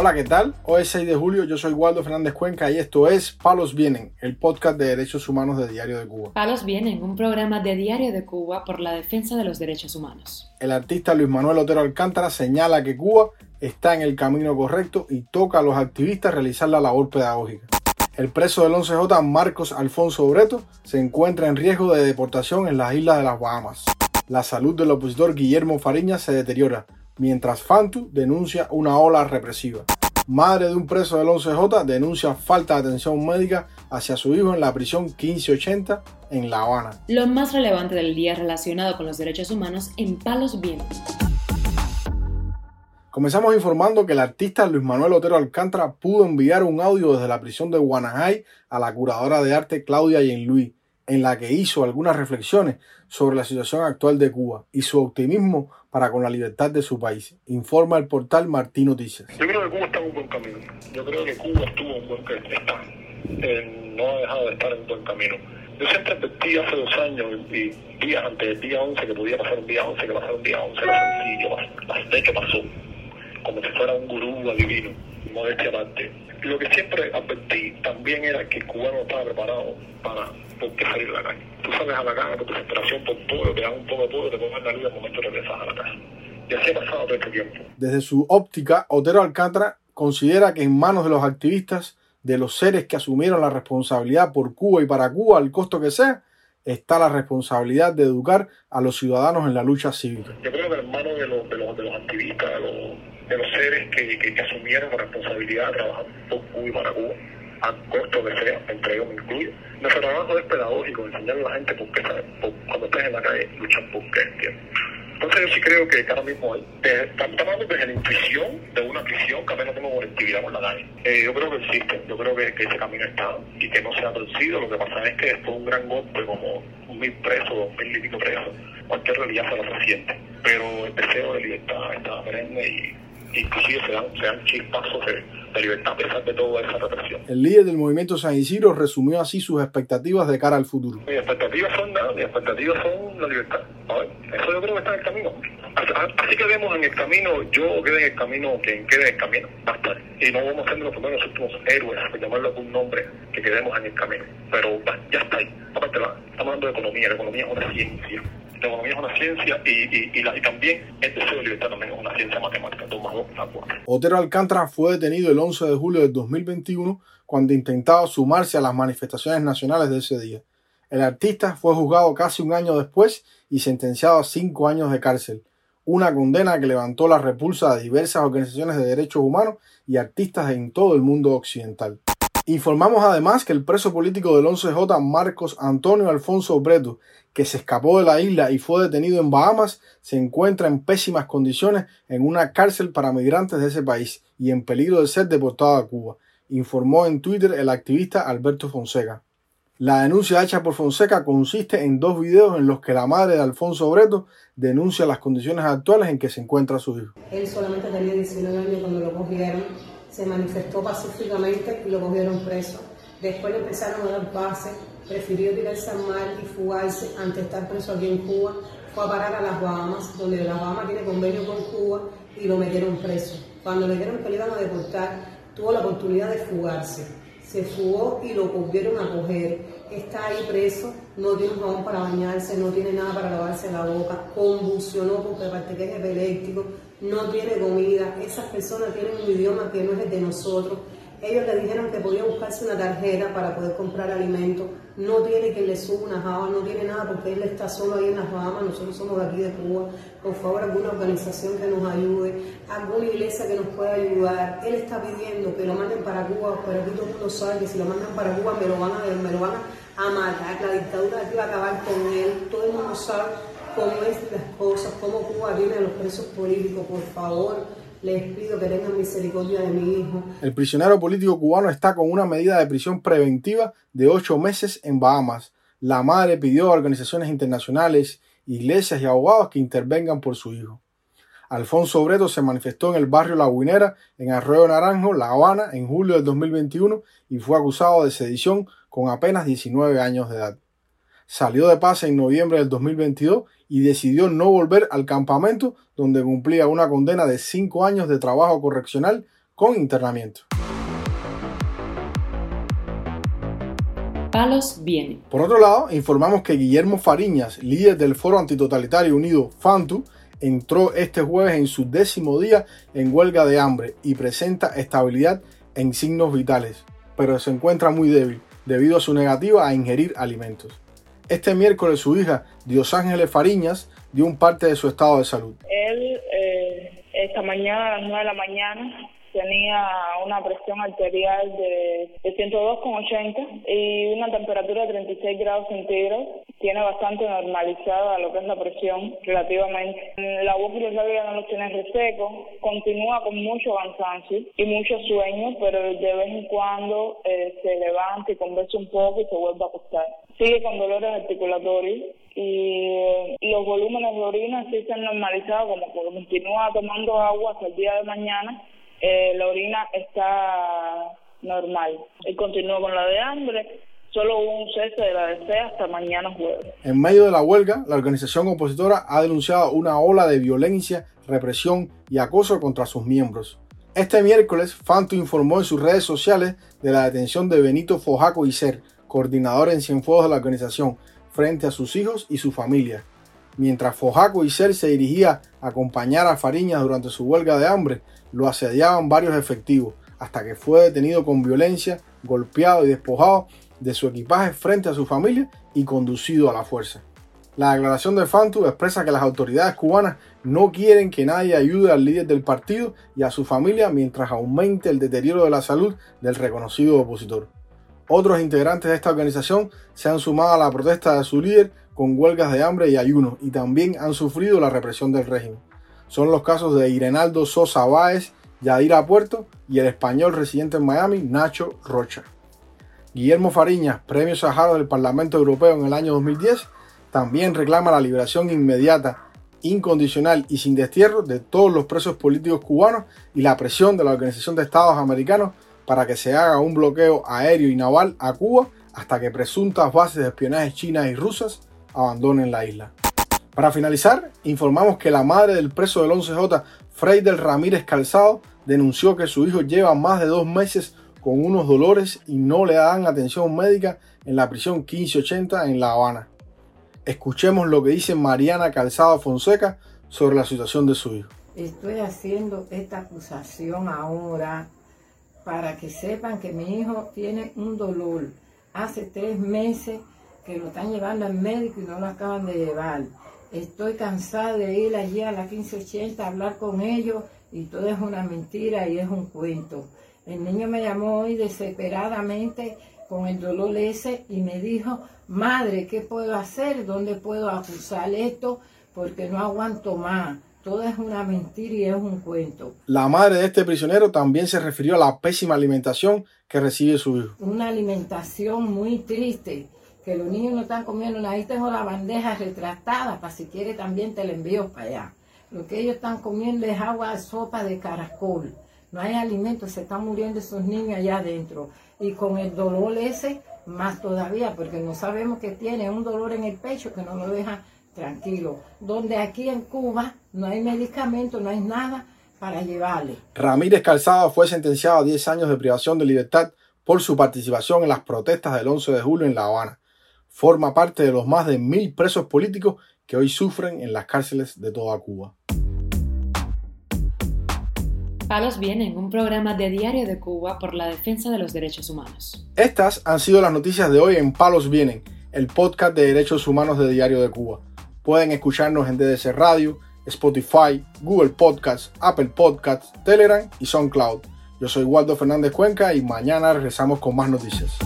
Hola, ¿qué tal? Hoy es 6 de julio, yo soy Waldo Fernández Cuenca y esto es Palos Vienen, el podcast de derechos humanos de Diario de Cuba. Palos Vienen, un programa de Diario de Cuba por la defensa de los derechos humanos. El artista Luis Manuel Otero Alcántara señala que Cuba está en el camino correcto y toca a los activistas realizar la labor pedagógica. El preso del 11J, Marcos Alfonso Breto, se encuentra en riesgo de deportación en las islas de las Bahamas. La salud del opositor Guillermo Fariña se deteriora, mientras Fantu denuncia una ola represiva. Madre de un preso del 11J denuncia falta de atención médica hacia su hijo en la prisión 1580 en La Habana. Lo más relevante del día relacionado con los derechos humanos en Palos Vientos. Comenzamos informando que el artista Luis Manuel Otero Alcántara pudo enviar un audio desde la prisión de Guanajay a la curadora de arte Claudia Yenluí, en la que hizo algunas reflexiones sobre la situación actual de Cuba y su optimismo para con la libertad de su país, informa el portal Martín Noticias. Yo creo que Cuba está en un buen camino. Yo creo que Cuba estuvo en buen camino. Está. Eh, no ha dejado de estar en un buen camino. Yo siempre advertí hace dos años y días antes del día 11 que podía pasar un día 11, que pasar un día 11 era sencillo. Las que pasó, como si fuera un gurú adivino, modestia aparte. Lo que siempre advertí también era que el cubano estaba preparado para por qué salir a la calle. Tú sales a la calle por tu desesperación, por todo, te dan un poco de todo, te ponen la vida al momento de regresar a la casa. Y así ha pasado todo este tiempo. Desde su óptica, Otero Alcántara considera que en manos de los activistas, de los seres que asumieron la responsabilidad por Cuba y para Cuba, al costo que sea, está la responsabilidad de educar a los ciudadanos en la lucha cívica. Yo creo que en manos de los, de los, de los activistas, de los, de los seres que, que, asumieron la responsabilidad de trabajar por Cuba y para Cuba, a costo que sea, entre ellos me incluyo. Nuestro trabajo es pedagógico, enseñarle a la gente por qué, cuando estés en la calle, luchan por qué, ¿entiendes? Entonces yo sí creo que ahora mismo hay, están tomando desde la intuición de una prisión que apenas tengo conectividad con la calle. Eh, yo creo que existe, yo creo que, ese camino está y que no se ha torcido. Lo que pasa es que después de un gran golpe como un mil presos, dos mil y presos, cualquier realidad se lo resiente. Pero el deseo de libertad está perenne y inclusive se dan, se dan chispazos de, de, libertad a pesar de toda esa represión. El líder del movimiento San Isidro resumió así sus expectativas de cara al futuro. Mis expectativas son nada, mis expectativas son la libertad. Eso yo creo que está en el camino. Así que vemos en el camino, yo quede en el camino, quien quede en el camino, va a estar. Y no vamos a ser los primeros últimos héroes, por llamarlo algún nombre, que quedemos en el camino. Pero ya está ahí. Aparte, estamos hablando de economía, la economía es una ciencia Otero Alcántara fue detenido el 11 de julio del 2021 cuando intentaba sumarse a las manifestaciones nacionales de ese día. El artista fue juzgado casi un año después y sentenciado a cinco años de cárcel, una condena que levantó la repulsa de diversas organizaciones de derechos humanos y artistas en todo el mundo occidental. Informamos además que el preso político del 11J, Marcos Antonio Alfonso Breto, que se escapó de la isla y fue detenido en Bahamas, se encuentra en pésimas condiciones en una cárcel para migrantes de ese país y en peligro de ser deportado a Cuba, informó en Twitter el activista Alberto Fonseca. La denuncia hecha por Fonseca consiste en dos videos en los que la madre de Alfonso Breto denuncia las condiciones actuales en que se encuentra su hijo. Él solamente tenía 19 años cuando lo cogieron, se manifestó pacíficamente y lo cogieron preso. Después le empezaron a dar base, prefirió tirarse al mar y fugarse antes de estar preso aquí en Cuba. Fue a parar a las Bahamas, donde las Bahamas tiene convenio con Cuba y lo metieron preso. Cuando le dieron que le a deportar, tuvo la oportunidad de fugarse. Se fugó y lo volvieron a coger. Está ahí preso, no tiene un jabón para bañarse, no tiene nada para lavarse la boca, convulsionó porque aparte que es epiléptico, no tiene comida. Esas personas tienen un idioma que no es el de nosotros ellos le dijeron que podía buscarse una tarjeta para poder comprar alimentos. No tiene que le suba una java, no tiene nada porque él está solo ahí en las Bahamas. Nosotros somos de aquí de Cuba. Por favor, alguna organización que nos ayude, alguna iglesia que nos pueda ayudar. Él está pidiendo que lo manden para Cuba, pero aquí todo el mundo sabe que si lo mandan para Cuba me lo van a, me lo van a matar. La dictadura aquí va a acabar con él. Todo el mundo sabe El prisionero político cubano está con una medida de prisión preventiva de ocho meses en Bahamas. La madre pidió a organizaciones internacionales, iglesias y abogados que intervengan por su hijo. Alfonso Breto se manifestó en el barrio La Guinera, en Arroyo Naranjo, La Habana, en julio del 2021 y fue acusado de sedición con apenas 19 años de edad. Salió de paz en noviembre del 2022 y decidió no volver al campamento donde cumplía una condena de cinco años de trabajo correccional con internamiento. Palos vienen. Por otro lado, informamos que Guillermo Fariñas, líder del Foro Antitotalitario Unido FANTU, entró este jueves en su décimo día en huelga de hambre y presenta estabilidad en signos vitales, pero se encuentra muy débil debido a su negativa a ingerir alimentos. Este miércoles su hija, Dios Ángeles Fariñas, dio un parte de su estado de salud. Él eh, esta mañana a las 9 de la mañana tenía una presión arterial de, de 102,80 y una temperatura de 36 grados centígrados. Tiene bastante normalizada lo que es la presión relativamente. La voz labios no los tiene reseco. Continúa con mucho cansancio y mucho sueño, pero de vez en cuando eh, se levanta y conversa un poco y se vuelve a acostar. Sigue con dolores articulatorios y los volúmenes de orina sí se han normalizado, como continúa tomando agua hasta el día de mañana eh, la orina está normal. Él continúa con la de hambre, solo hubo un cese de la de hasta mañana jueves. En medio de la huelga, la organización opositora ha denunciado una ola de violencia, represión y acoso contra sus miembros. Este miércoles, Fanto informó en sus redes sociales de la detención de Benito Fojaco Iser, coordinador en Cienfuegos de la organización, frente a sus hijos y su familia. Mientras Fojaco Iser se dirigía a acompañar a Fariñas durante su huelga de hambre, lo asediaban varios efectivos, hasta que fue detenido con violencia, golpeado y despojado de su equipaje frente a su familia y conducido a la fuerza. La declaración de Fantu expresa que las autoridades cubanas no quieren que nadie ayude al líder del partido y a su familia mientras aumente el deterioro de la salud del reconocido opositor. Otros integrantes de esta organización se han sumado a la protesta de su líder con huelgas de hambre y ayuno y también han sufrido la represión del régimen son los casos de Irenaldo Sosa Báez, Yadira Puerto y el español residente en Miami, Nacho Rocha. Guillermo Fariñas, premio Sahara del Parlamento Europeo en el año 2010, también reclama la liberación inmediata, incondicional y sin destierro de todos los presos políticos cubanos y la presión de la Organización de Estados Americanos para que se haga un bloqueo aéreo y naval a Cuba hasta que presuntas bases de espionaje chinas y rusas abandonen la isla. Para finalizar, informamos que la madre del preso del 11J, del Ramírez Calzado, denunció que su hijo lleva más de dos meses con unos dolores y no le dan atención médica en la prisión 1580 en La Habana. Escuchemos lo que dice Mariana Calzado Fonseca sobre la situación de su hijo. Estoy haciendo esta acusación ahora para que sepan que mi hijo tiene un dolor. Hace tres meses que lo están llevando al médico y no lo acaban de llevar. Estoy cansada de ir allí a la 1580 a hablar con ellos y todo es una mentira y es un cuento. El niño me llamó hoy desesperadamente con el dolor ese y me dijo, madre, ¿qué puedo hacer? ¿Dónde puedo acusar esto? Porque no aguanto más. Todo es una mentira y es un cuento. La madre de este prisionero también se refirió a la pésima alimentación que recibe su hijo. Una alimentación muy triste que los niños no están comiendo. Ahí tengo la bandeja retratada, para si quiere también te la envío para allá. Lo que ellos están comiendo es agua, sopa de caracol. No hay alimento, se están muriendo esos niños allá adentro. Y con el dolor ese, más todavía, porque no sabemos que tiene un dolor en el pecho que no lo deja tranquilo. Donde aquí en Cuba no hay medicamento, no hay nada para llevarle. Ramírez Calzado fue sentenciado a 10 años de privación de libertad por su participación en las protestas del 11 de julio en La Habana forma parte de los más de mil presos políticos que hoy sufren en las cárceles de toda Cuba. Palos Vienen, un programa de Diario de Cuba por la defensa de los derechos humanos. Estas han sido las noticias de hoy en Palos Vienen, el podcast de derechos humanos de Diario de Cuba. Pueden escucharnos en DDC Radio, Spotify, Google Podcasts, Apple Podcasts, Telegram y SoundCloud. Yo soy Waldo Fernández Cuenca y mañana regresamos con más noticias.